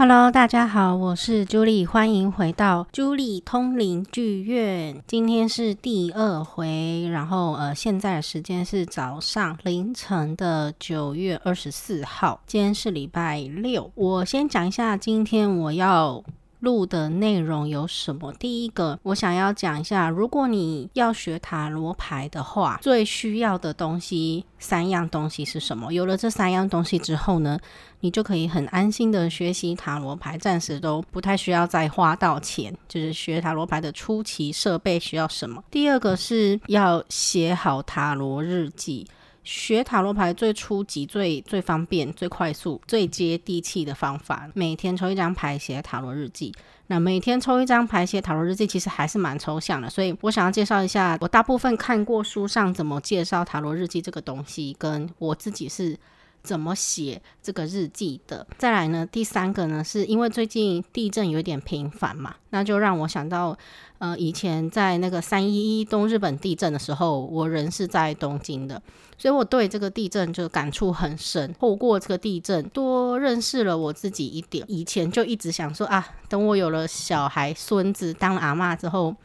Hello，大家好，我是朱莉，欢迎回到朱莉通灵剧院。今天是第二回，然后呃，现在的时间是早上凌晨的九月二十四号，今天是礼拜六。我先讲一下今天我要录的内容有什么？第一个，我想要讲一下，如果你要学塔罗牌的话，最需要的东西三样东西是什么？有了这三样东西之后呢，你就可以很安心的学习塔罗牌，暂时都不太需要再花到钱。就是学塔罗牌的初期设备需要什么？第二个是要写好塔罗日记。学塔罗牌最初级、最最方便、最快速、最接地气的方法，每天抽一张牌写塔罗日记。那每天抽一张牌写塔罗日记，其实还是蛮抽象的，所以我想要介绍一下我大部分看过书上怎么介绍塔罗日记这个东西，跟我自己是怎么写这个日记的。再来呢，第三个呢，是因为最近地震有点频繁嘛，那就让我想到。呃，以前在那个三一一东日本地震的时候，我人是在东京的，所以我对这个地震就感触很深。透过这个地震，多认识了我自己一点。以前就一直想说啊，等我有了小孩、孙子，当了阿嬷之后。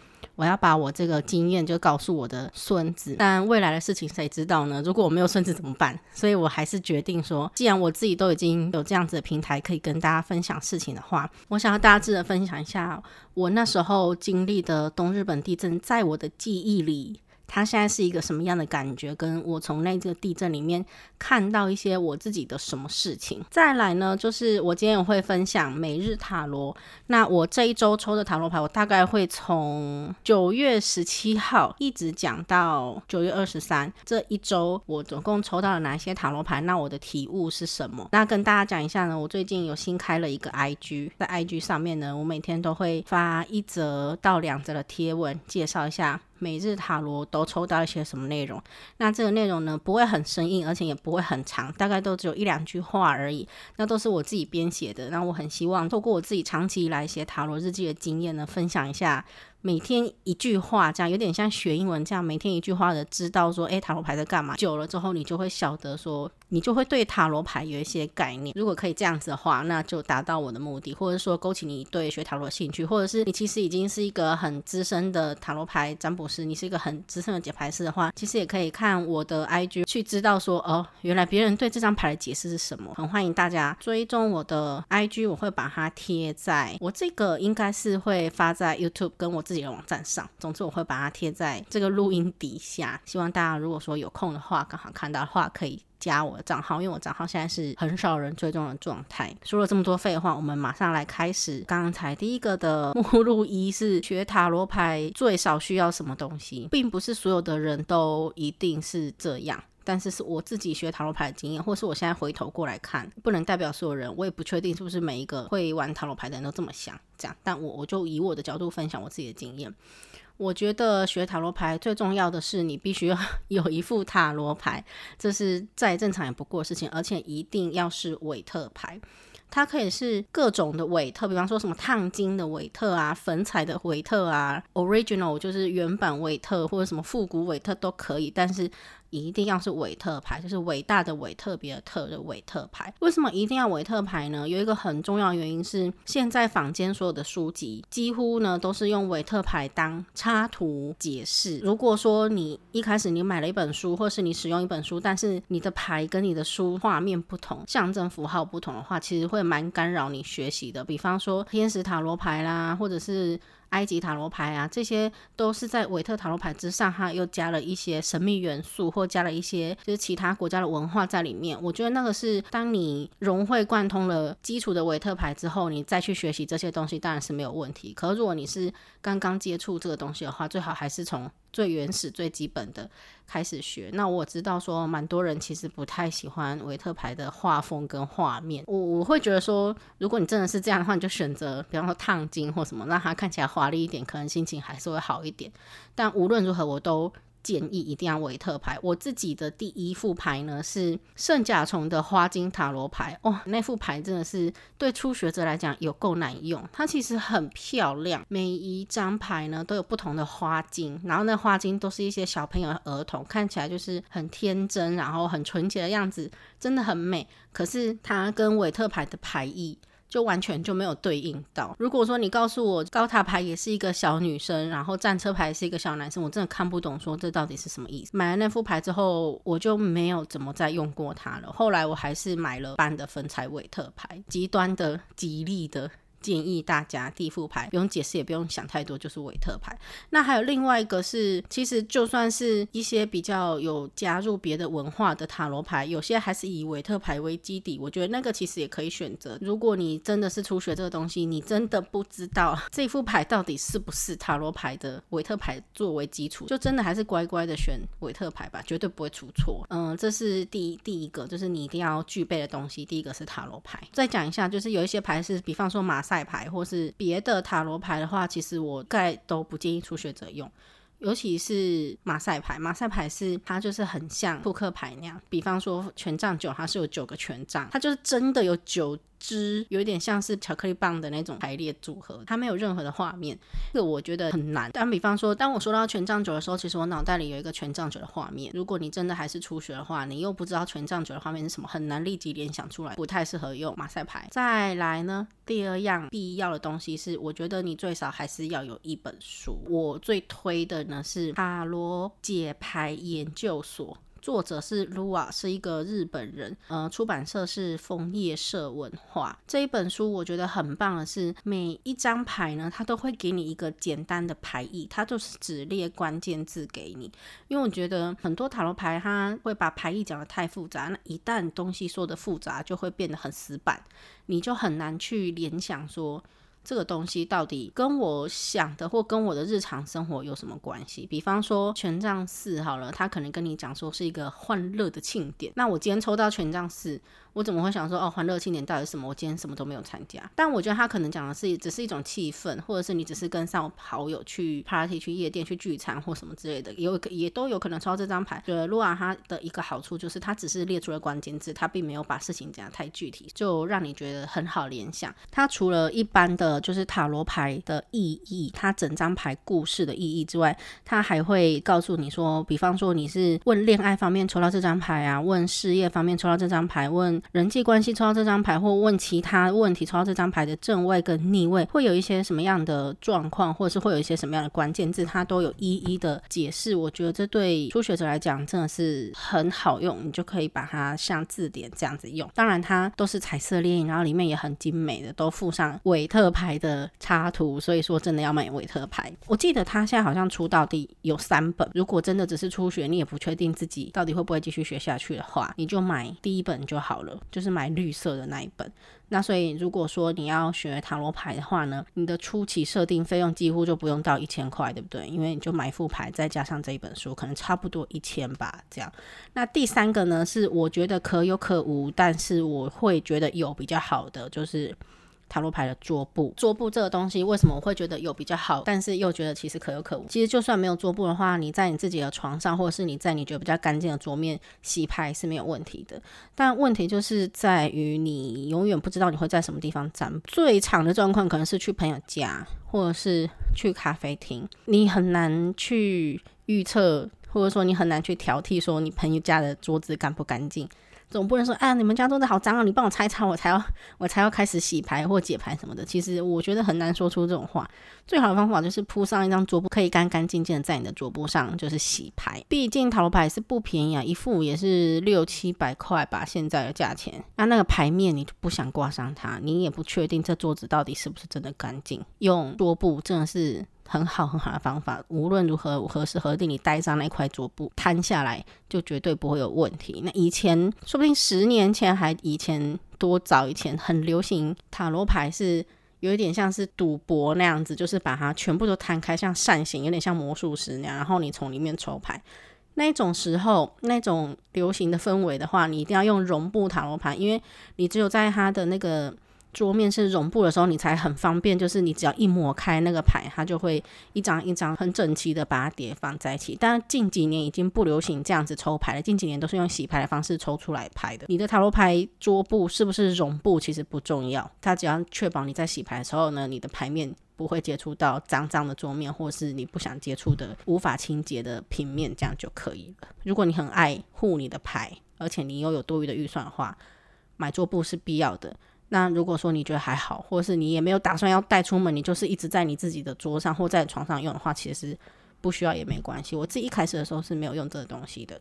我要把我这个经验就告诉我的孙子，但未来的事情谁知道呢？如果我没有孙子怎么办？所以我还是决定说，既然我自己都已经有这样子的平台可以跟大家分享事情的话，我想要大致的分享一下我那时候经历的东日本地震，在我的记忆里。它现在是一个什么样的感觉？跟我从那个地震里面看到一些我自己的什么事情？再来呢，就是我今天我会分享每日塔罗。那我这一周抽的塔罗牌，我大概会从九月十七号一直讲到九月二十三。这一周我总共抽到了哪些塔罗牌？那我的体悟是什么？那跟大家讲一下呢，我最近有新开了一个 IG，在 IG 上面呢，我每天都会发一则到两则的贴文，介绍一下。每日塔罗都抽到一些什么内容？那这个内容呢，不会很生硬，而且也不会很长，大概都只有一两句话而已。那都是我自己编写的。那我很希望透过我自己长期以来写塔罗日记的经验呢，分享一下。每天一句话，这样有点像学英文这样，每天一句话的知道说，诶，塔罗牌在干嘛？久了之后，你就会晓得说，你就会对塔罗牌有一些概念。如果可以这样子的话，那就达到我的目的，或者说勾起你对学塔罗的兴趣，或者是你其实已经是一个很资深的塔罗牌占卜师，你是一个很资深的解牌师的话，其实也可以看我的 IG 去知道说，哦，原来别人对这张牌的解释是什么。很欢迎大家追踪我的 IG，我会把它贴在我这个应该是会发在 YouTube 跟我自自己的网站上，总之我会把它贴在这个录音底下。希望大家如果说有空的话，刚好看到的话，可以加我的账号，因为我账号现在是很少人追踪的状态。说了这么多废话，我们马上来开始。刚才第一个的目录一是学塔罗牌最少需要什么东西，并不是所有的人都一定是这样。但是是我自己学塔罗牌的经验，或是我现在回头过来看，不能代表所有人。我也不确定是不是每一个会玩塔罗牌的人都这么想，这样。但我我就以我的角度分享我自己的经验。我觉得学塔罗牌最重要的是，你必须要 有一副塔罗牌，这是再正常也不过的事情，而且一定要是韦特牌。它可以是各种的韦特，比方说什么烫金的韦特啊，粉彩的韦特啊，original 就是原版韦特，或者什么复古韦特都可以，但是。一定要是韦特牌，就是伟大的韦，特别特的韦特牌。为什么一定要韦特牌呢？有一个很重要的原因是，现在坊间所有的书籍几乎呢都是用韦特牌当插图解释。如果说你一开始你买了一本书，或是你使用一本书，但是你的牌跟你的书画面不同，象征符号不同的话，其实会蛮干扰你学习的。比方说天使塔罗牌啦，或者是。埃及塔罗牌啊，这些都是在韦特塔罗牌之上，它又加了一些神秘元素，或加了一些就是其他国家的文化在里面。我觉得那个是当你融会贯通了基础的韦特牌之后，你再去学习这些东西，当然是没有问题。可如果你是刚刚接触这个东西的话，最好还是从最原始、最基本的开始学。那我知道说，蛮多人其实不太喜欢维特牌的画风跟画面。我我会觉得说，如果你真的是这样的话，你就选择，比方说烫金或什么，让它看起来华丽一点，可能心情还是会好一点。但无论如何，我都。建议一定要韦特牌。我自己的第一副牌呢是圣甲虫的花精塔罗牌，哇，那副牌真的是对初学者来讲有够难用。它其实很漂亮，每一张牌呢都有不同的花精，然后那花精都是一些小朋友儿童，看起来就是很天真，然后很纯洁的样子，真的很美。可是它跟韦特牌的牌意。就完全就没有对应到。如果说你告诉我高塔牌也是一个小女生，然后战车牌是一个小男生，我真的看不懂，说这到底是什么意思。买了那副牌之后，我就没有怎么再用过它了。后来我还是买了班的分财韦特牌，极端的吉利的。建议大家第一副牌不用解释，也不用想太多，就是韦特牌。那还有另外一个是，其实就算是一些比较有加入别的文化的塔罗牌，有些还是以韦特牌为基底。我觉得那个其实也可以选择。如果你真的是初学这个东西，你真的不知道这副牌到底是不是塔罗牌的韦特牌作为基础，就真的还是乖乖的选韦特牌吧，绝对不会出错。嗯，这是第一第一个，就是你一定要具备的东西。第一个是塔罗牌。再讲一下，就是有一些牌是，比方说马上。赛牌或是别的塔罗牌的话，其实我概都不建议初学者用，尤其是马赛牌。马赛牌是它就是很像扑克牌那样，比方说权杖九，它是有九个权杖，它就是真的有九。汁有点像是巧克力棒的那种排列组合，它没有任何的画面，这个我觉得很难。但比方说，当我说到权杖九的时候，其实我脑袋里有一个权杖九的画面。如果你真的还是初学的话，你又不知道权杖九的画面是什么，很难立即联想出来，不太适合用马赛牌。再来呢，第二样必要的东西是，我觉得你最少还是要有一本书。我最推的呢是塔罗解牌研究所。作者是 Lua，是一个日本人。呃，出版社是枫叶社文化。这一本书我觉得很棒的是，每一张牌呢，它都会给你一个简单的牌意，它就是只列关键字给你。因为我觉得很多塔罗牌它会把牌意讲得太复杂，那一旦东西说得复杂，就会变得很死板，你就很难去联想说。这个东西到底跟我想的或跟我的日常生活有什么关系？比方说权杖四好了，他可能跟你讲说是一个欢乐的庆典。那我今天抽到权杖四。我怎么会想说哦，欢乐庆典到底是什么？我今天什么都没有参加。但我觉得他可能讲的是只是一种气氛，或者是你只是跟上好友去 party、去夜店、去聚餐或什么之类的，有也都有可能抽到这张牌。对，露亚他的一个好处就是他只是列出了关键字，他并没有把事情讲得太具体，就让你觉得很好联想。他除了一般的就是塔罗牌的意义，他整张牌故事的意义之外，他还会告诉你说，比方说你是问恋爱方面抽到这张牌啊，问事业方面抽到这张牌，问。人际关系抽到这张牌，或问其他问题抽到这张牌的正位跟逆位，会有一些什么样的状况，或者是会有一些什么样的关键字，它都有一一的解释。我觉得这对初学者来讲真的是很好用，你就可以把它像字典这样子用。当然，它都是彩色列印，然后里面也很精美的，都附上韦特牌的插图。所以说，真的要买韦特牌。我记得他现在好像出到第有三本。如果真的只是初学，你也不确定自己到底会不会继续学下去的话，你就买第一本就好了。就是买绿色的那一本，那所以如果说你要学塔罗牌的话呢，你的初期设定费用几乎就不用到一千块，对不对？因为你就买副牌，再加上这一本书，可能差不多一千吧，这样。那第三个呢，是我觉得可有可无，但是我会觉得有比较好的，就是。塔罗牌的桌布，桌布这个东西为什么我会觉得有比较好，但是又觉得其实可有可无？其实就算没有桌布的话，你在你自己的床上，或者是你在你觉得比较干净的桌面洗牌是没有问题的。但问题就是在于你永远不知道你会在什么地方占。最常的状况可能是去朋友家，或者是去咖啡厅，你很难去预测，或者说你很难去挑剔说你朋友家的桌子干不干净。总不能说，哎呀，你们家桌子好脏啊，你帮我擦一擦，我才要我才要开始洗牌或解牌什么的。其实我觉得很难说出这种话。最好的方法就是铺上一张桌布，可以干干净净的在你的桌布上就是洗牌。毕竟塔罗牌是不便宜啊，一副也是六七百块吧，现在的价钱。那那个牌面你不想挂上它，你也不确定这桌子到底是不是真的干净。用桌布真的是。很好很好的方法，无论如何何时何地，你带上那块桌布摊下来，就绝对不会有问题。那以前说不定十年前还以前多早以前很流行塔罗牌，是有一点像是赌博那样子，就是把它全部都摊开，像扇形，有点像魔术师那样，然后你从里面抽牌。那种时候那种流行的氛围的话，你一定要用绒布塔罗牌，因为你只有在它的那个。桌面是绒布的时候，你才很方便。就是你只要一抹开那个牌，它就会一张一张很整齐的把它叠放在一起。但近几年已经不流行这样子抽牌了，近几年都是用洗牌的方式抽出来牌的。你的塔罗牌桌布是不是绒布其实不重要，它只要确保你在洗牌的时候呢，你的牌面不会接触到脏脏的桌面，或是你不想接触的无法清洁的平面，这样就可以了。如果你很爱护你的牌，而且你又有多余的预算的话，买桌布是必要的。那如果说你觉得还好，或者是你也没有打算要带出门，你就是一直在你自己的桌上或在床上用的话，其实不需要也没关系。我自己一开始的时候是没有用这个东西的。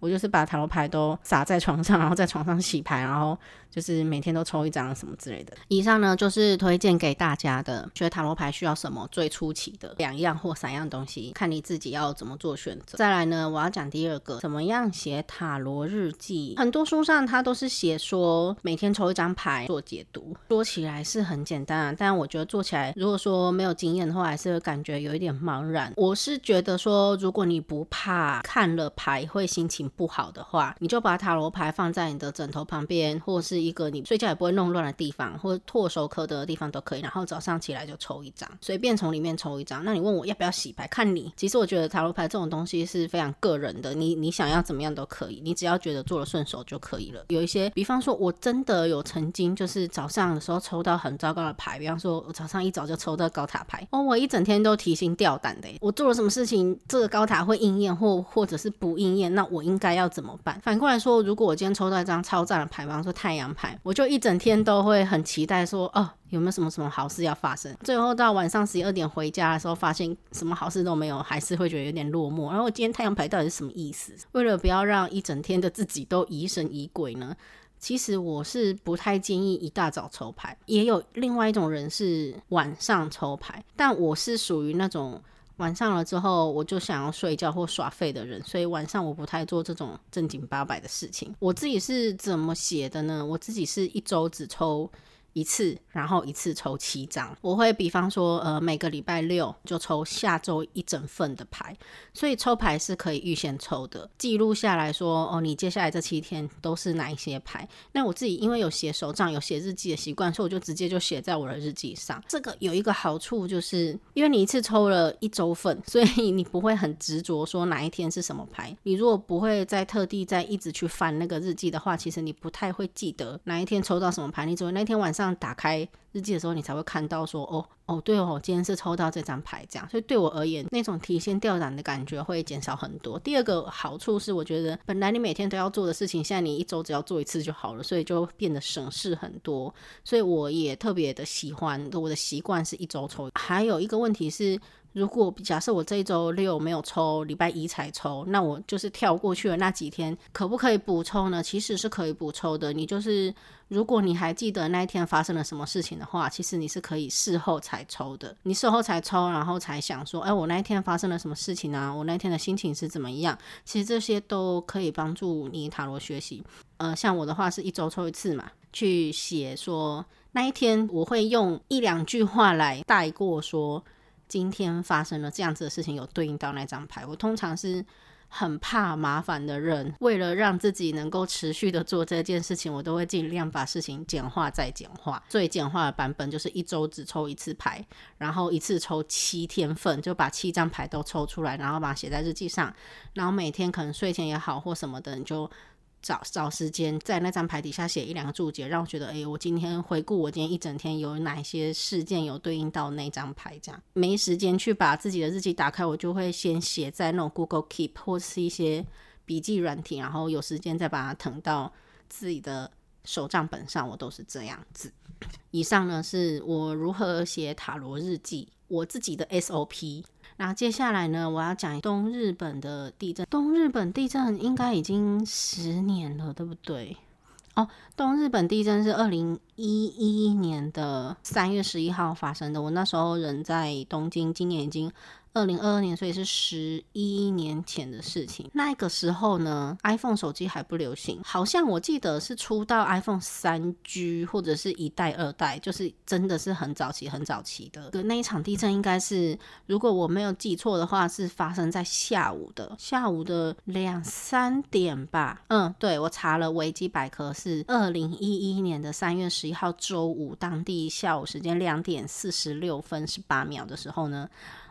我就是把塔罗牌都撒在床上，然后在床上洗牌，然后就是每天都抽一张什么之类的。以上呢就是推荐给大家的，学塔罗牌需要什么最初期的两样或三样东西，看你自己要怎么做选择。再来呢，我要讲第二个，怎么样写塔罗日记。很多书上它都是写说每天抽一张牌做解读，说起来是很简单啊，但我觉得做起来如果说没有经验的话，还是会感觉有一点茫然。我是觉得说，如果你不怕看了牌会心情不好的话，你就把塔罗牌放在你的枕头旁边，或是一个你睡觉也不会弄乱的地方，或者唾手可得的地方都可以。然后早上起来就抽一张，随便从里面抽一张。那你问我要不要洗牌，看你。其实我觉得塔罗牌这种东西是非常个人的，你你想要怎么样都可以，你只要觉得做了顺手就可以了。有一些，比方说我真的有曾经就是早上的时候抽到很糟糕的牌，比方说我早上一早就抽到高塔牌，哦，我一整天都提心吊胆的。我做了什么事情，这个高塔会应验或或者是不应验，那我应该要。怎么办？反过来说，如果我今天抽到一张超赞的牌，比方说太阳牌，我就一整天都会很期待说，哦，有没有什么什么好事要发生？最后到晚上十一二点回家的时候，发现什么好事都没有，还是会觉得有点落寞。然后今天太阳牌到底是什么意思？为了不要让一整天的自己都疑神疑鬼呢，其实我是不太建议一大早抽牌。也有另外一种人是晚上抽牌，但我是属于那种。晚上了之后，我就想要睡觉或耍废的人，所以晚上我不太做这种正经八百的事情。我自己是怎么写的呢？我自己是一周只抽一次，然后一次抽七张。我会比方说，呃，每个礼拜六就抽下周一整份的牌，所以抽牌是可以预先抽的，记录下来说，哦，你接下来这七天都是哪一些牌。那我自己因为有写手账、有写日记的习惯，所以我就直接就写在我的日记上。这个有一个好处，就是因为你一次抽了一周份，所以你不会很执着说哪一天是什么牌。你如果不会再特地再一直去翻那个日记的话，其实你不太会记得哪一天抽到什么牌。你只会那天晚上。打开日记的时候，你才会看到说，哦哦，对哦，今天是抽到这张牌，这样，所以对我而言，那种提心吊胆的感觉会减少很多。第二个好处是，我觉得本来你每天都要做的事情，现在你一周只要做一次就好了，所以就变得省事很多。所以我也特别的喜欢，我的习惯是一周抽。还有一个问题是。如果假设我这一周六没有抽，礼拜一才抽，那我就是跳过去了那几天，可不可以补抽呢？其实是可以补抽的。你就是如果你还记得那一天发生了什么事情的话，其实你是可以事后才抽的。你事后才抽，然后才想说，哎，我那一天发生了什么事情啊？我那天的心情是怎么样？其实这些都可以帮助你塔罗学习。呃，像我的话是一周抽一次嘛，去写说那一天我会用一两句话来带过说。今天发生了这样子的事情，有对应到那张牌。我通常是很怕麻烦的人，为了让自己能够持续的做这件事情，我都会尽量把事情简化再简化。最简化的版本就是一周只抽一次牌，然后一次抽七天份，就把七张牌都抽出来，然后把它写在日记上，然后每天可能睡前也好或什么的，你就。找找时间在那张牌底下写一两个注解，让我觉得，哎，我今天回顾我今天一整天有哪些事件有对应到那张牌，这样没时间去把自己的日记打开，我就会先写在那种 Google Keep 或是一些笔记软体，然后有时间再把它腾到自己的手账本上，我都是这样子。以上呢是我如何写塔罗日记，我自己的 SOP。那接下来呢，我要讲东日本的地震。东日本地震应该已经十年了，对不对？哦，东日本地震是二零一一年的三月十一号发生的。我那时候人在东京，今年已经。二零二二年，所以是十一年前的事情。那个时候呢，iPhone 手机还不流行，好像我记得是出到 iPhone 三 G 或者是一代、二代，就是真的是很早期、很早期的。那一场地震应该是，如果我没有记错的话，是发生在下午的下午的两三点吧。嗯，对，我查了维基百科，是二零一一年的三月十一号周五，当地下午时间两点四十六分十八秒的时候呢。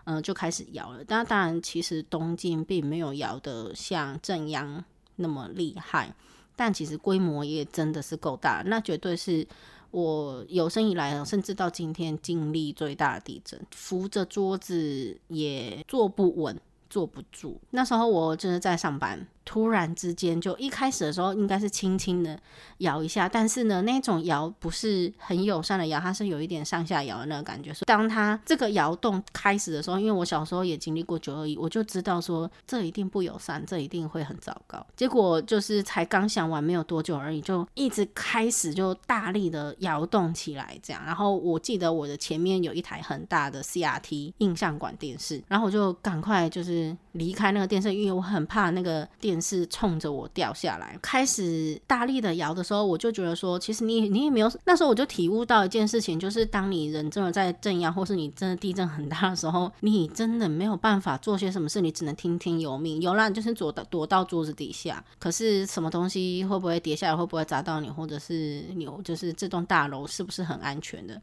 嗯、就开始摇了。但当然，其实东京并没有摇得像正央那么厉害，但其实规模也真的是够大。那绝对是我有生以来，甚至到今天经历最大的地震，扶着桌子也坐不稳。坐不住。那时候我就是在上班。突然之间，就一开始的时候应该是轻轻的摇一下，但是呢，那种摇不是很友善的摇，它是有一点上下摇的那个感觉。所以当它这个摇动开始的时候，因为我小时候也经历过九二一，我就知道说这一定不友善，这一定会很糟糕。结果就是才刚想完没有多久而已，就一直开始就大力的摇动起来，这样。然后我记得我的前面有一台很大的 CRT 印像管电视，然后我就赶快就是离开那个电视，因为我很怕那个电。视冲着我掉下来，开始大力的摇的时候，我就觉得说，其实你你也没有。那时候我就体悟到一件事情，就是当你人真的在震央，或是你真的地震很大的时候，你真的没有办法做些什么事，你只能听天由命。有啦，就是躲到躲到桌子底下，可是什么东西会不会跌下来，会不会砸到你，或者是你就是这栋大楼是不是很安全的？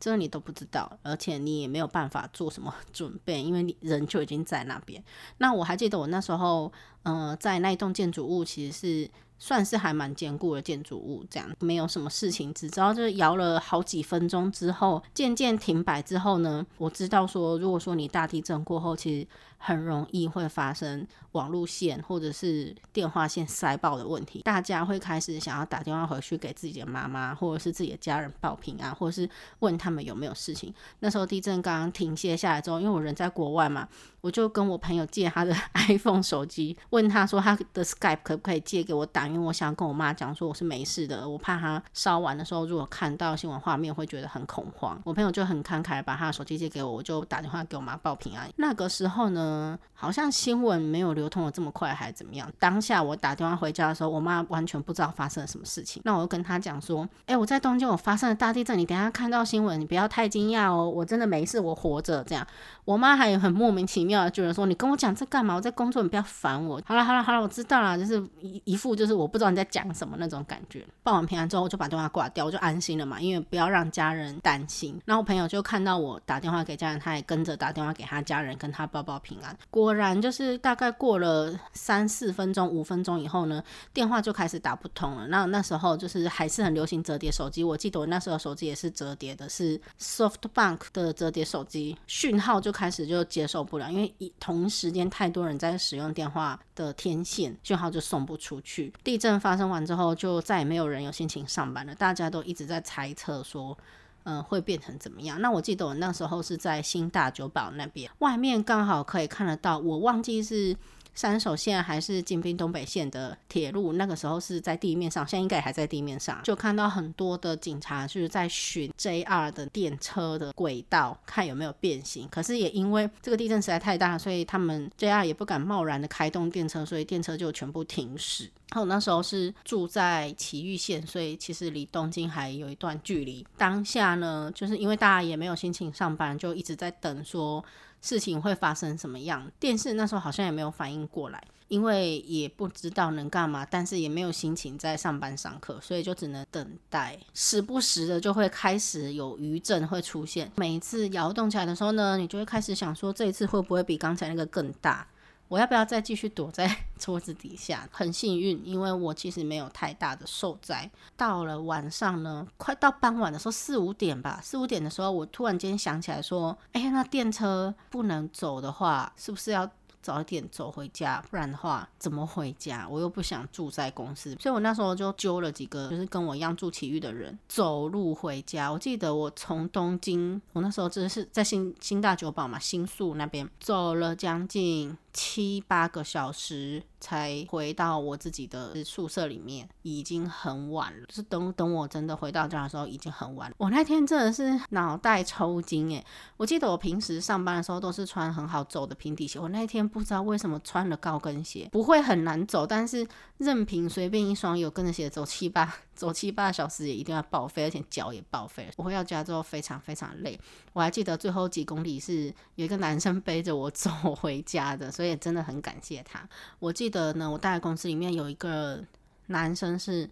这你都不知道，而且你也没有办法做什么 准备，因为你人就已经在那边。那我还记得我那时候，呃，在那一栋建筑物其实是算是还蛮坚固的建筑物，这样没有什么事情。只知道就是摇了好几分钟之后，渐渐停摆之后呢，我知道说，如果说你大地震过后，其实。很容易会发生网路线或者是电话线塞爆的问题，大家会开始想要打电话回去给自己的妈妈或者是自己的家人报平安，或者是问他们有没有事情。那时候地震刚刚停歇下来之后，因为我人在国外嘛，我就跟我朋友借他的 iPhone 手机，问他说他的 Skype 可不可以借给我打，因为我想跟我妈讲说我是没事的，我怕他烧完的时候如果看到新闻画面会觉得很恐慌。我朋友就很慷慨把他的手机借给我，我就打电话给我妈报平安。那个时候呢，嗯，好像新闻没有流通的这么快，还怎么样？当下我打电话回家的时候，我妈完全不知道发生了什么事情。那我就跟她讲说：“哎，我在东京，我发生了大地震，你等下看到新闻，你不要太惊讶哦，我真的没事，我活着。”这样，我妈还有很莫名其妙的觉得说：“你跟我讲这干嘛？我在工作，你不要烦我。”好了好了好了，我知道了，就是一一副就是我不知道你在讲什么那种感觉。报完平安之后，我就把电话挂掉，我就安心了嘛，因为不要让家人担心。然后我朋友就看到我打电话给家人，他也跟着打电话给他家人，跟他报报平果然就是大概过了三四分钟、五分钟以后呢，电话就开始打不通了。那那时候就是还是很流行折叠手机，我记得我那时候手机也是折叠的，是 SoftBank 的折叠手机，讯号就开始就接受不了，因为一同时间太多人在使用电话的天线，讯号就送不出去。地震发生完之后，就再也没有人有心情上班了，大家都一直在猜测说。嗯、会变成怎么样？那我记得我那时候是在新大酒堡那边，外面刚好可以看得到。我忘记是山手线还是京滨东北线的铁路，那个时候是在地面上，现在应该还在地面上，就看到很多的警察就是在巡 JR 的电车的轨道，看有没有变形。可是也因为这个地震实在太大，所以他们 JR 也不敢贸然的开动电车，所以电车就全部停驶。然后那时候是住在埼玉县，所以其实离东京还有一段距离。当下呢，就是因为大家也没有心情上班，就一直在等说事情会发生什么样。电视那时候好像也没有反应过来，因为也不知道能干嘛，但是也没有心情在上班上课，所以就只能等待。时不时的就会开始有余震会出现。每一次摇动起来的时候呢，你就会开始想说，这一次会不会比刚才那个更大？我要不要再继续躲在 桌子底下？很幸运，因为我其实没有太大的受灾。到了晚上呢，快到傍晚的时候，四五点吧，四五点的时候，我突然间想起来说：“哎呀，那电车不能走的话，是不是要？”早一点走回家，不然的话怎么回家？我又不想住在公司，所以我那时候就揪了几个就是跟我一样住奇遇的人走路回家。我记得我从东京，我那时候真的是在新新大久保嘛，新宿那边走了将近七八个小时。才回到我自己的宿舍里面，已经很晚了。就是等等我真的回到家的时候，已经很晚了。我那天真的是脑袋抽筋诶，我记得我平时上班的时候都是穿很好走的平底鞋，我那天不知道为什么穿了高跟鞋，不会很难走，但是任凭随便一双有跟着鞋走七八走七八个小时也一定要报废，而且脚也报废了。我回到家之后非常非常累，我还记得最后几公里是有一个男生背着我走回家的，所以真的很感谢他。我记得呢，我待的公司里面有一个男生是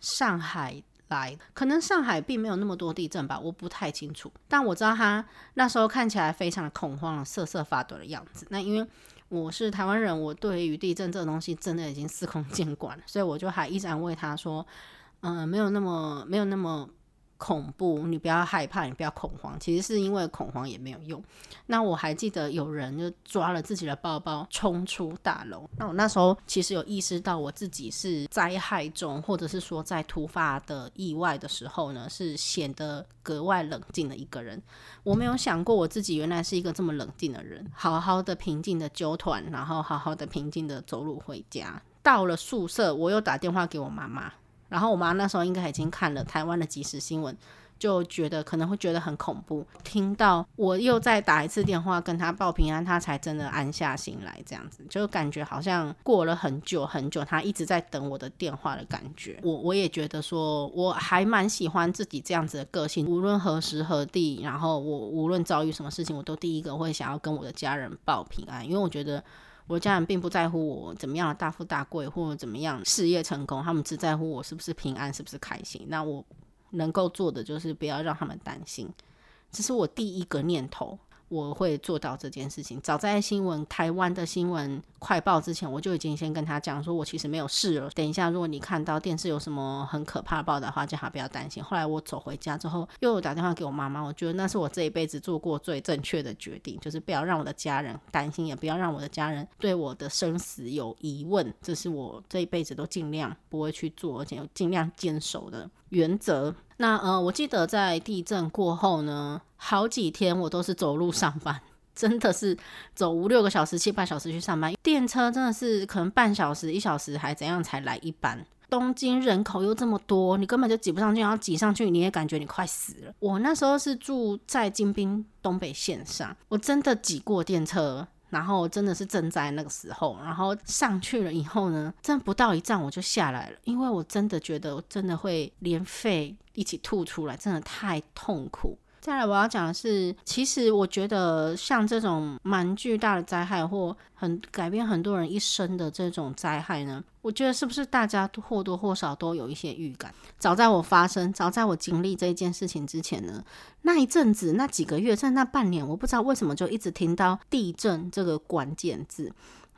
上海来的，可能上海并没有那么多地震吧，我不太清楚。但我知道他那时候看起来非常的恐慌，瑟瑟发抖的样子。那因为我是台湾人，我对于地震这个东西真的已经司空见惯了，所以我就还一直安慰他说，嗯、没有那么没有那么。恐怖，你不要害怕，你不要恐慌。其实是因为恐慌也没有用。那我还记得有人就抓了自己的包包冲出大楼。那我那时候其实有意识到我自己是灾害中，或者是说在突发的意外的时候呢，是显得格外冷静的一个人。我没有想过我自己原来是一个这么冷静的人，好好的平静的揪团，然后好好的平静的走路回家。到了宿舍，我又打电话给我妈妈。然后我妈那时候应该已经看了台湾的即时新闻，就觉得可能会觉得很恐怖。听到我又再打一次电话跟她报平安，她才真的安下心来。这样子就感觉好像过了很久很久，她一直在等我的电话的感觉。我我也觉得说，我还蛮喜欢自己这样子的个性。无论何时何地，然后我无论遭遇什么事情，我都第一个会想要跟我的家人报平安，因为我觉得。我家人并不在乎我怎么样大富大贵或者怎么样事业成功，他们只在乎我是不是平安，是不是开心。那我能够做的就是不要让他们担心，这是我第一个念头。我会做到这件事情。早在新闻台湾的新闻快报之前，我就已经先跟他讲说，我其实没有事了。等一下，如果你看到电视有什么很可怕的报道的话，叫他不要担心。后来我走回家之后，又打电话给我妈妈，我觉得那是我这一辈子做过最正确的决定，就是不要让我的家人担心，也不要让我的家人对我的生死有疑问。这是我这一辈子都尽量不会去做，而且尽量坚守的原则。那呃，我记得在地震过后呢，好几天我都是走路上班，真的是走五六个小时、七八小时去上班。电车真的是可能半小时、一小时还怎样才来一班。东京人口又这么多，你根本就挤不上去，然后挤上去你也感觉你快死了。我那时候是住在京滨东北线上，我真的挤过电车。然后真的是正在那个时候，然后上去了以后呢，真不到一站我就下来了，因为我真的觉得我真的会连肺一起吐出来，真的太痛苦。再来我要讲的是，其实我觉得像这种蛮巨大的灾害或很改变很多人一生的这种灾害呢，我觉得是不是大家或多或少都有一些预感？早在我发生，早在我经历这件事情之前呢，那一阵子那几个月，在那半年，我不知道为什么就一直听到地震这个关键字。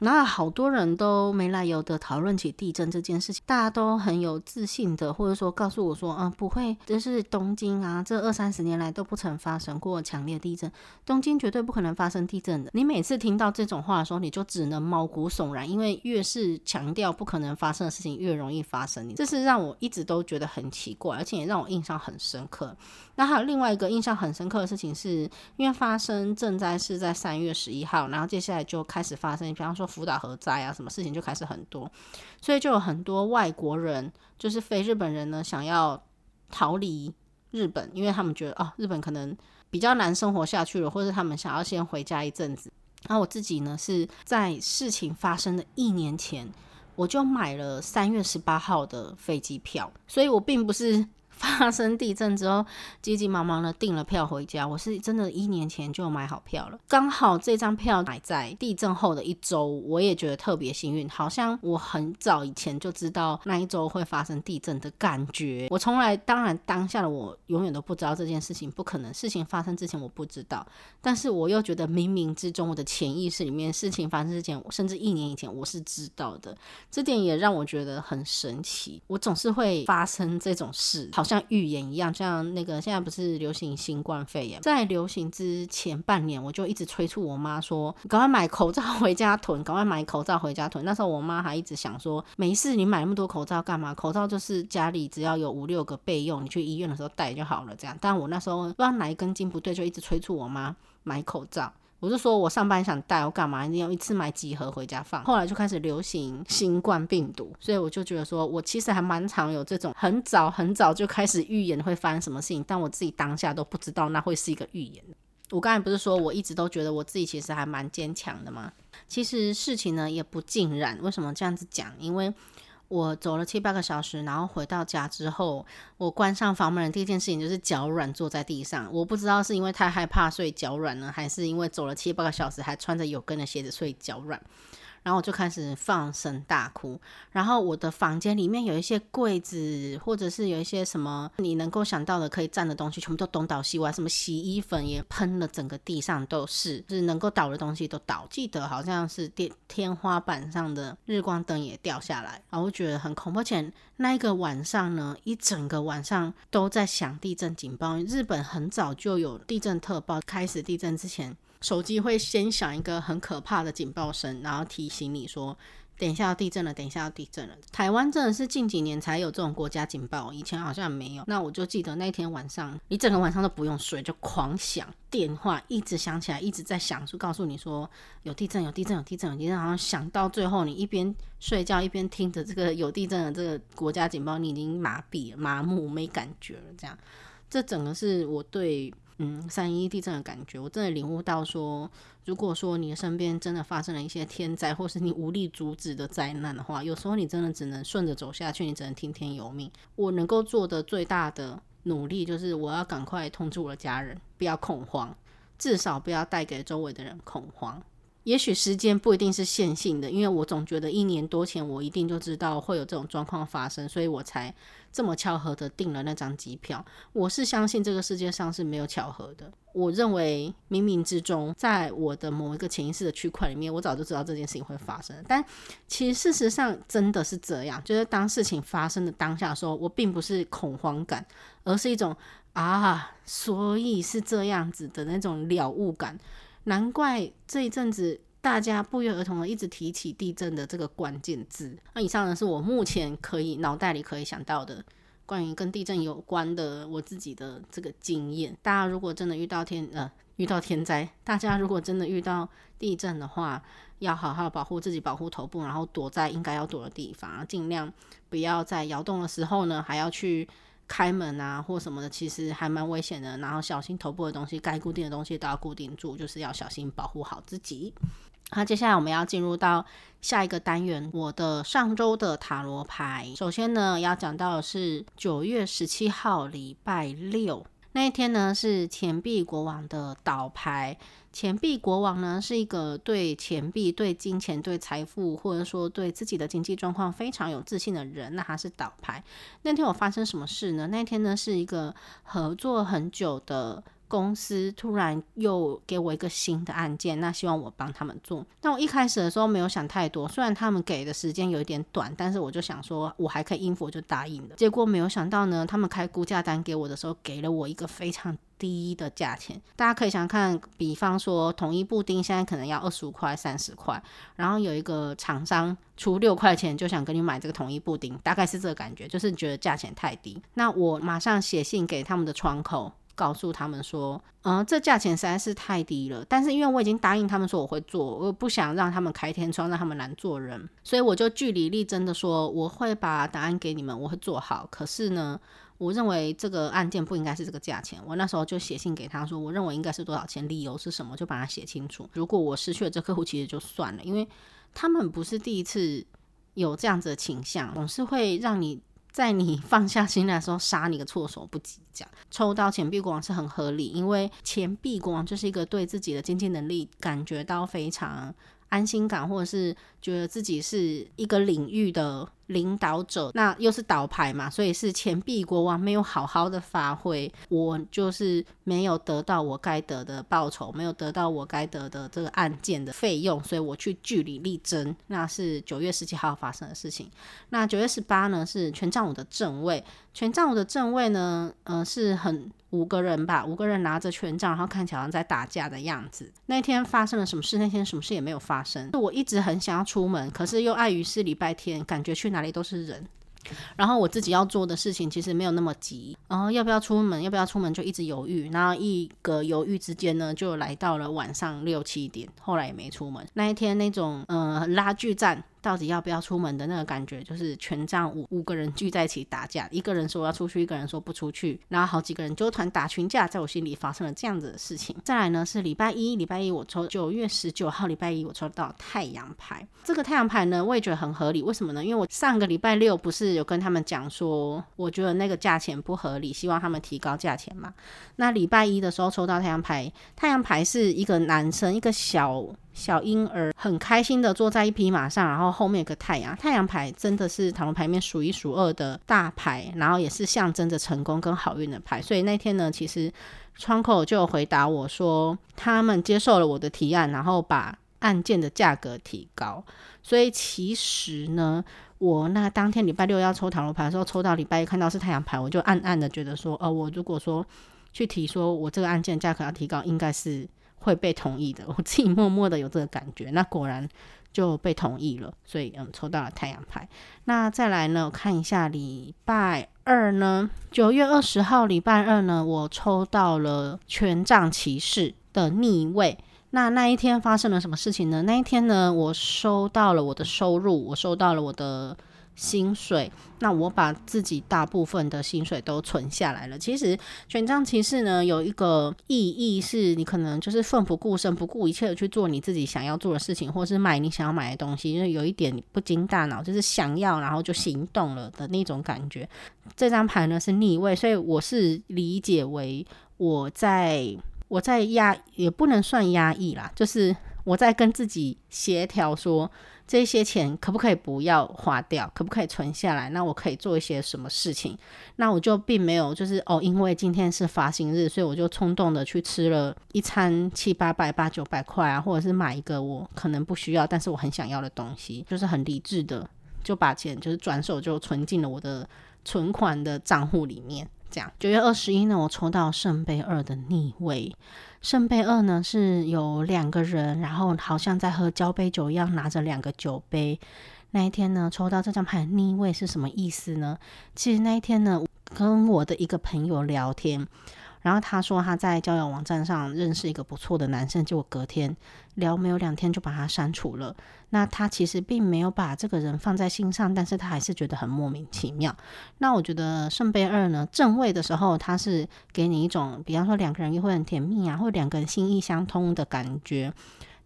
然后好多人都没来由的讨论起地震这件事情，大家都很有自信的，或者说告诉我说，嗯，不会，这是东京啊，这二三十年来都不曾发生过强烈地震，东京绝对不可能发生地震的。你每次听到这种话的时候，你就只能毛骨悚然，因为越是强调不可能发生的事情，越容易发生。这是让我一直都觉得很奇怪，而且也让我印象很深刻。那还有另外一个印象很深刻的事情是，因为发生震灾是在三月十一号，然后接下来就开始发生，比方说。福岛核灾啊，什么事情就开始很多，所以就有很多外国人，就是非日本人呢，想要逃离日本，因为他们觉得哦，日本可能比较难生活下去了，或者他们想要先回家一阵子。然后我自己呢，是在事情发生的一年前，我就买了三月十八号的飞机票，所以我并不是。发生地震之后，急急忙忙的订了票回家。我是真的一年前就买好票了，刚好这张票买在地震后的一周，我也觉得特别幸运，好像我很早以前就知道那一周会发生地震的感觉。我从来，当然当下的我永远都不知道这件事情不可能，事情发生之前我不知道，但是我又觉得冥冥之中，我的潜意识里面，事情发生之前，甚至一年以前我是知道的，这点也让我觉得很神奇。我总是会发生这种事，好。像像预言一样，像那个现在不是流行新冠肺炎，在流行之前半年，我就一直催促我妈说：“赶快买口罩回家囤，赶快买口罩回家囤。”那时候我妈还一直想说：“没事，你买那么多口罩干嘛？口罩就是家里只要有五六个备用，你去医院的时候戴就好了。”这样，但我那时候不知道哪一根筋不对，就一直催促我妈买口罩。我就说，我上班想带，我干嘛？一定要一次买几盒回家放？后来就开始流行新冠病毒，所以我就觉得说，我其实还蛮常有这种很早很早就开始预言会发生什么事情，但我自己当下都不知道那会是一个预言。我刚才不是说我一直都觉得我自己其实还蛮坚强的吗？其实事情呢也不尽然。为什么这样子讲？因为。我走了七八个小时，然后回到家之后，我关上房门的第一件事情就是脚软，坐在地上。我不知道是因为太害怕，所以脚软呢，还是因为走了七八个小时还穿着有跟的鞋子，所以脚软。然后我就开始放声大哭。然后我的房间里面有一些柜子，或者是有一些什么你能够想到的可以站的东西，全部都东倒西歪，什么洗衣粉也喷了，整个地上都是，就是能够倒的东西都倒。记得好像是电天花板上的日光灯也掉下来，然后我觉得很恐怖。而且那一个晚上呢，一整个晚上都在响地震警报。日本很早就有地震特报，开始地震之前，手机会先响一个很可怕的警报声，然后提醒你说。等一下要地震了，等一下要地震了。台湾真的是近几年才有这种国家警报，以前好像没有。那我就记得那天晚上，你整个晚上都不用睡，就狂响电话，一直响起来，一直在响，就告诉你说有地震，有地震，有地震，有地震。好像响到最后，你一边睡觉一边听着这个有地震的这个国家警报，你已经麻痹了、麻木、没感觉了。这样，这整个是我对。嗯，三一地震的感觉，我真的领悟到说，如果说你的身边真的发生了一些天灾，或是你无力阻止的灾难的话，有时候你真的只能顺着走下去，你只能听天由命。我能够做的最大的努力，就是我要赶快通知我的家人，不要恐慌，至少不要带给周围的人恐慌。也许时间不一定是线性的，因为我总觉得一年多前我一定就知道会有这种状况发生，所以我才这么巧合的订了那张机票。我是相信这个世界上是没有巧合的。我认为冥冥之中，在我的某一个潜意识的区块里面，我早就知道这件事情会发生。但其实事实上真的是这样，就是当事情发生的当下的时候，我并不是恐慌感，而是一种啊，所以是这样子的那种了悟感。难怪这一阵子大家不约而同的一直提起地震的这个关键字。那以上呢，是我目前可以脑袋里可以想到的关于跟地震有关的我自己的这个经验。大家如果真的遇到天呃遇到天灾，大家如果真的遇到地震的话，要好好保护自己，保护头部，然后躲在应该要躲的地方，尽量不要在摇动的时候呢还要去。开门啊，或什么的，其实还蛮危险的。然后小心头部的东西，该固定的东西都要固定住，就是要小心保护好自己。好，接下来我们要进入到下一个单元，我的上周的塔罗牌。首先呢，要讲到的是九月十七号礼拜六那一天呢，是钱币国王的倒牌。钱币国王呢，是一个对钱币、对金钱、对财富，或者说对自己的经济状况非常有自信的人。那他是倒牌。那天我发生什么事呢？那天呢，是一个合作很久的公司突然又给我一个新的案件，那希望我帮他们做。那我一开始的时候没有想太多，虽然他们给的时间有一点短，但是我就想说我还可以应付，我就答应了。结果没有想到呢，他们开估价单给我的时候，给了我一个非常低的价钱。大家可以想看，比方说统一布丁现在可能要二十五块、三十块，然后有一个厂商出六块钱就想跟你买这个统一布丁，大概是这个感觉，就是觉得价钱太低。那我马上写信给他们的窗口。告诉他们说，嗯，这价钱实在是太低了。但是因为我已经答应他们说我会做，我不想让他们开天窗，让他们难做人，所以我就据理力争的说，我会把答案给你们，我会做好。可是呢，我认为这个案件不应该是这个价钱。我那时候就写信给他说，我认为应该是多少钱，理由是什么，就把它写清楚。如果我失去了这客户，其实就算了，因为他们不是第一次有这样子的倾向，总是会让你。在你放下心来的时候，杀你个措手不及。这样抽到钱币国王是很合理，因为钱币国王就是一个对自己的经济能力感觉到非常安心感，或者是觉得自己是一个领域的领导者，那又是倒牌嘛，所以是钱币国王没有好好的发挥，我就是没有得到我该得的报酬，没有得到我该得的这个案件的费用，所以我去据理力争。那是九月十七号发生的事情。那九月十八呢，是权杖五的正位，权杖五的正位呢，嗯、是很五个人吧，五个人拿着权杖，然后看起来好像在打架的样子。那天发生了什么事？那天什么事也没有发生。我一直很想要出门，可是又碍于是礼拜天，感觉去。哪里都是人，然后我自己要做的事情其实没有那么急，然后要不要出门，要不要出门就一直犹豫，然后一个犹豫之间呢，就来到了晚上六七点，后来也没出门。那一天那种呃拉锯战。到底要不要出门的那个感觉，就是权杖五五个人聚在一起打架，一个人说要出去，一个人说不出去，然后好几个人就团打群架，在我心里发生了这样子的事情。再来呢是礼拜一，礼拜一我抽九月十九号礼拜一我抽到太阳牌，这个太阳牌呢我也觉得很合理，为什么呢？因为我上个礼拜六不是有跟他们讲说，我觉得那个价钱不合理，希望他们提高价钱嘛。那礼拜一的时候抽到太阳牌，太阳牌是一个男生，一个小。小婴儿很开心的坐在一匹马上，然后后面有个太阳，太阳牌真的是塔罗牌面数一数二的大牌，然后也是象征着成功跟好运的牌。所以那天呢，其实窗口就回答我说，他们接受了我的提案，然后把案件的价格提高。所以其实呢，我那当天礼拜六要抽塔罗牌的时候，抽到礼拜一看到是太阳牌，我就暗暗的觉得说，哦，我如果说去提说我这个案件价格要提高，应该是。会被同意的，我自己默默的有这个感觉，那果然就被同意了，所以嗯，抽到了太阳牌。那再来呢，我看一下礼拜二呢，九月二十号礼拜二呢，我抽到了权杖骑士的逆位。那那一天发生了什么事情呢？那一天呢，我收到了我的收入，我收到了我的。薪水，那我把自己大部分的薪水都存下来了。其实权杖骑士呢，有一个意义是，你可能就是奋不顾身、不顾一切的去做你自己想要做的事情，或是买你想要买的东西，因为有一点不经大脑，就是想要然后就行动了的那种感觉。这张牌呢是逆位，所以我是理解为我在我在压，也不能算压抑啦，就是我在跟自己协调说。这些钱可不可以不要花掉？可不可以存下来？那我可以做一些什么事情？那我就并没有就是哦，因为今天是发薪日，所以我就冲动的去吃了一餐七八百、八九百块啊，或者是买一个我可能不需要，但是我很想要的东西，就是很理智的就把钱就是转手就存进了我的存款的账户里面。这样，九月二十一呢，我抽到圣杯二的逆位。圣杯二呢是有两个人，然后好像在喝交杯酒一样，拿着两个酒杯。那一天呢，抽到这张牌逆位是什么意思呢？其实那一天呢，跟我的一个朋友聊天。然后他说他在交友网站上认识一个不错的男生，结果隔天聊没有两天就把他删除了。那他其实并没有把这个人放在心上，但是他还是觉得很莫名其妙。那我觉得圣杯二呢，正位的时候，他是给你一种，比方说两个人又会很甜蜜啊，或两个人心意相通的感觉。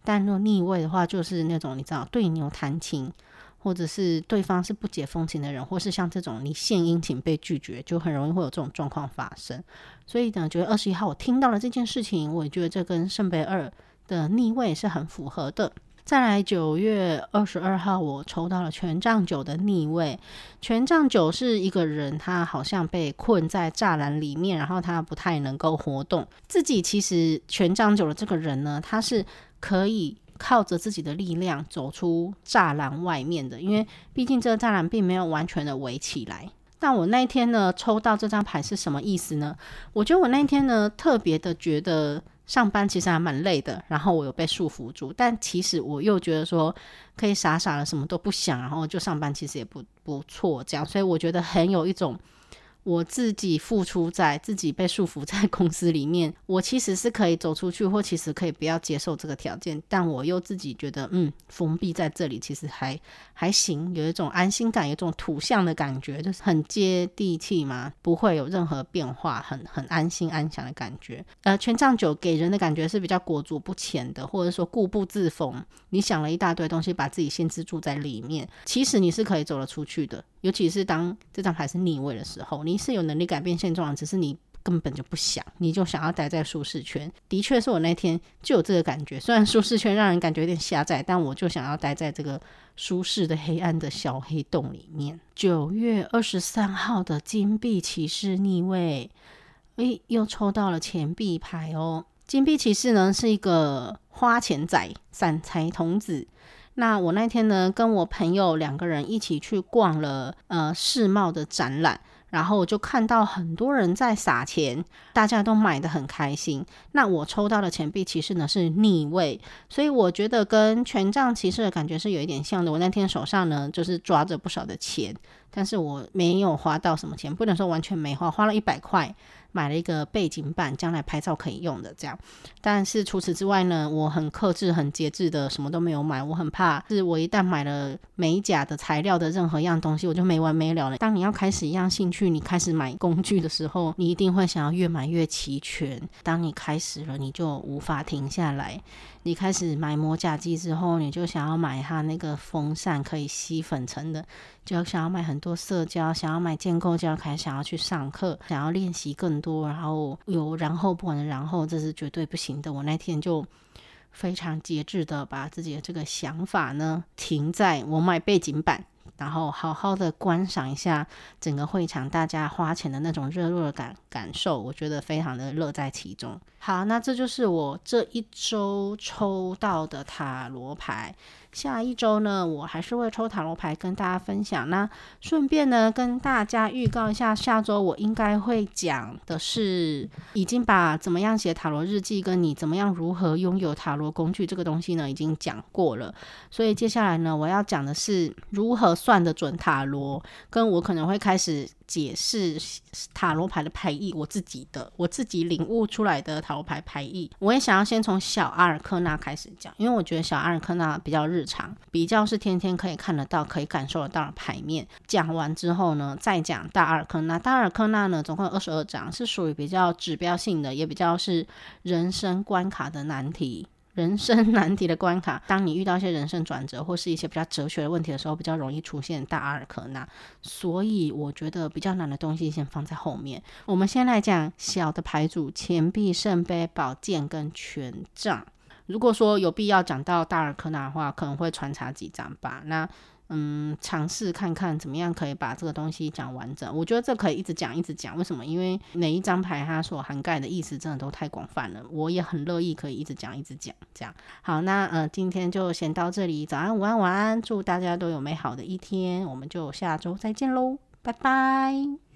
但若逆位的话，就是那种你知道对牛弹琴。或者是对方是不解风情的人，或是像这种你献殷勤被拒绝，就很容易会有这种状况发生。所以呢，九月二十一号我听到了这件事情，我觉得这跟圣杯二的逆位是很符合的。再来，九月二十二号我抽到了权杖九的逆位。权杖九是一个人，他好像被困在栅栏里面，然后他不太能够活动。自己其实权杖九的这个人呢，他是可以。靠着自己的力量走出栅栏外面的，因为毕竟这个栅栏并没有完全的围起来。但我那一天呢，抽到这张牌是什么意思呢？我觉得我那天呢，特别的觉得上班其实还蛮累的，然后我有被束缚住，但其实我又觉得说可以傻傻的什么都不想，然后就上班其实也不不错，这样，所以我觉得很有一种。我自己付出在自己被束缚在 公司里面，我其实是可以走出去，或其实可以不要接受这个条件，但我又自己觉得，嗯，封闭在这里其实还还行，有一种安心感，有一种土象的感觉，就是很接地气嘛，不会有任何变化，很很安心安详的感觉。呃，权杖九给人的感觉是比较裹足不前的，或者说固步自封。你想了一大堆东西，把自己限制住在里面，其实你是可以走得出去的。尤其是当这张牌是逆位的时候，你是有能力改变现状，只是你根本就不想，你就想要待在舒适圈。的确是我那天就有这个感觉，虽然舒适圈让人感觉有点狭窄，但我就想要待在这个舒适的黑暗的小黑洞里面。九月二十三号的金币骑士逆位，诶，又抽到了钱币牌哦。金币骑士呢是一个花钱仔、散财童子。那我那天呢，跟我朋友两个人一起去逛了呃世贸的展览，然后我就看到很多人在撒钱，大家都买的很开心。那我抽到的钱币其实呢是逆位，所以我觉得跟权杖骑士的感觉是有一点像的。我那天手上呢就是抓着不少的钱，但是我没有花到什么钱，不能说完全没花，花了一百块。买了一个背景板，将来拍照可以用的这样。但是除此之外呢，我很克制、很节制的，什么都没有买。我很怕，是我一旦买了美甲的材料的任何一样东西，我就没完没了了。当你要开始一样兴趣，你开始买工具的时候，你一定会想要越买越齐全。当你开始了，你就无法停下来。你开始买磨甲机之后，你就想要买它那个风扇可以吸粉尘的，就想要买很多色胶，想要买建构胶，开始想要去上课，想要练习更多，然后有然后不管的然后，这是绝对不行的。我那天就非常节制的把自己的这个想法呢停在我买背景板。然后好好的观赏一下整个会场，大家花钱的那种热络感感受，我觉得非常的乐在其中。好，那这就是我这一周抽到的塔罗牌。下一周呢，我还是会抽塔罗牌跟大家分享。那顺便呢，跟大家预告一下，下周我应该会讲的是，已经把怎么样写塔罗日记，跟你怎么样如何拥有塔罗工具这个东西呢，已经讲过了。所以接下来呢，我要讲的是如何算得准塔罗，跟我可能会开始。解释塔罗牌的牌意，我自己的我自己领悟出来的塔罗牌牌意，我也想要先从小阿尔克纳开始讲，因为我觉得小阿尔克纳比较日常，比较是天天可以看得到、可以感受得到的牌面。讲完之后呢，再讲大阿尔克纳。大阿尔克纳呢，总共有二十二张，是属于比较指标性的，也比较是人生关卡的难题。人生 难题的关卡，当你遇到一些人生转折或是一些比较哲学的问题的时候，比较容易出现大阿尔克纳。所以我觉得比较难的东西先放在后面。我们先来讲小的牌组：钱币、圣杯、宝剑跟权杖。如果说有必要讲到大阿尔克纳的话，可能会穿插几张吧。那嗯，尝试看看怎么样可以把这个东西讲完整。我觉得这可以一直讲，一直讲。为什么？因为每一张牌它所涵盖的意思真的都太广泛了。我也很乐意可以一直讲，一直讲。这样好，那呃，今天就先到这里。早安，午安，晚安，祝大家都有美好的一天。我们就下周再见喽，拜拜。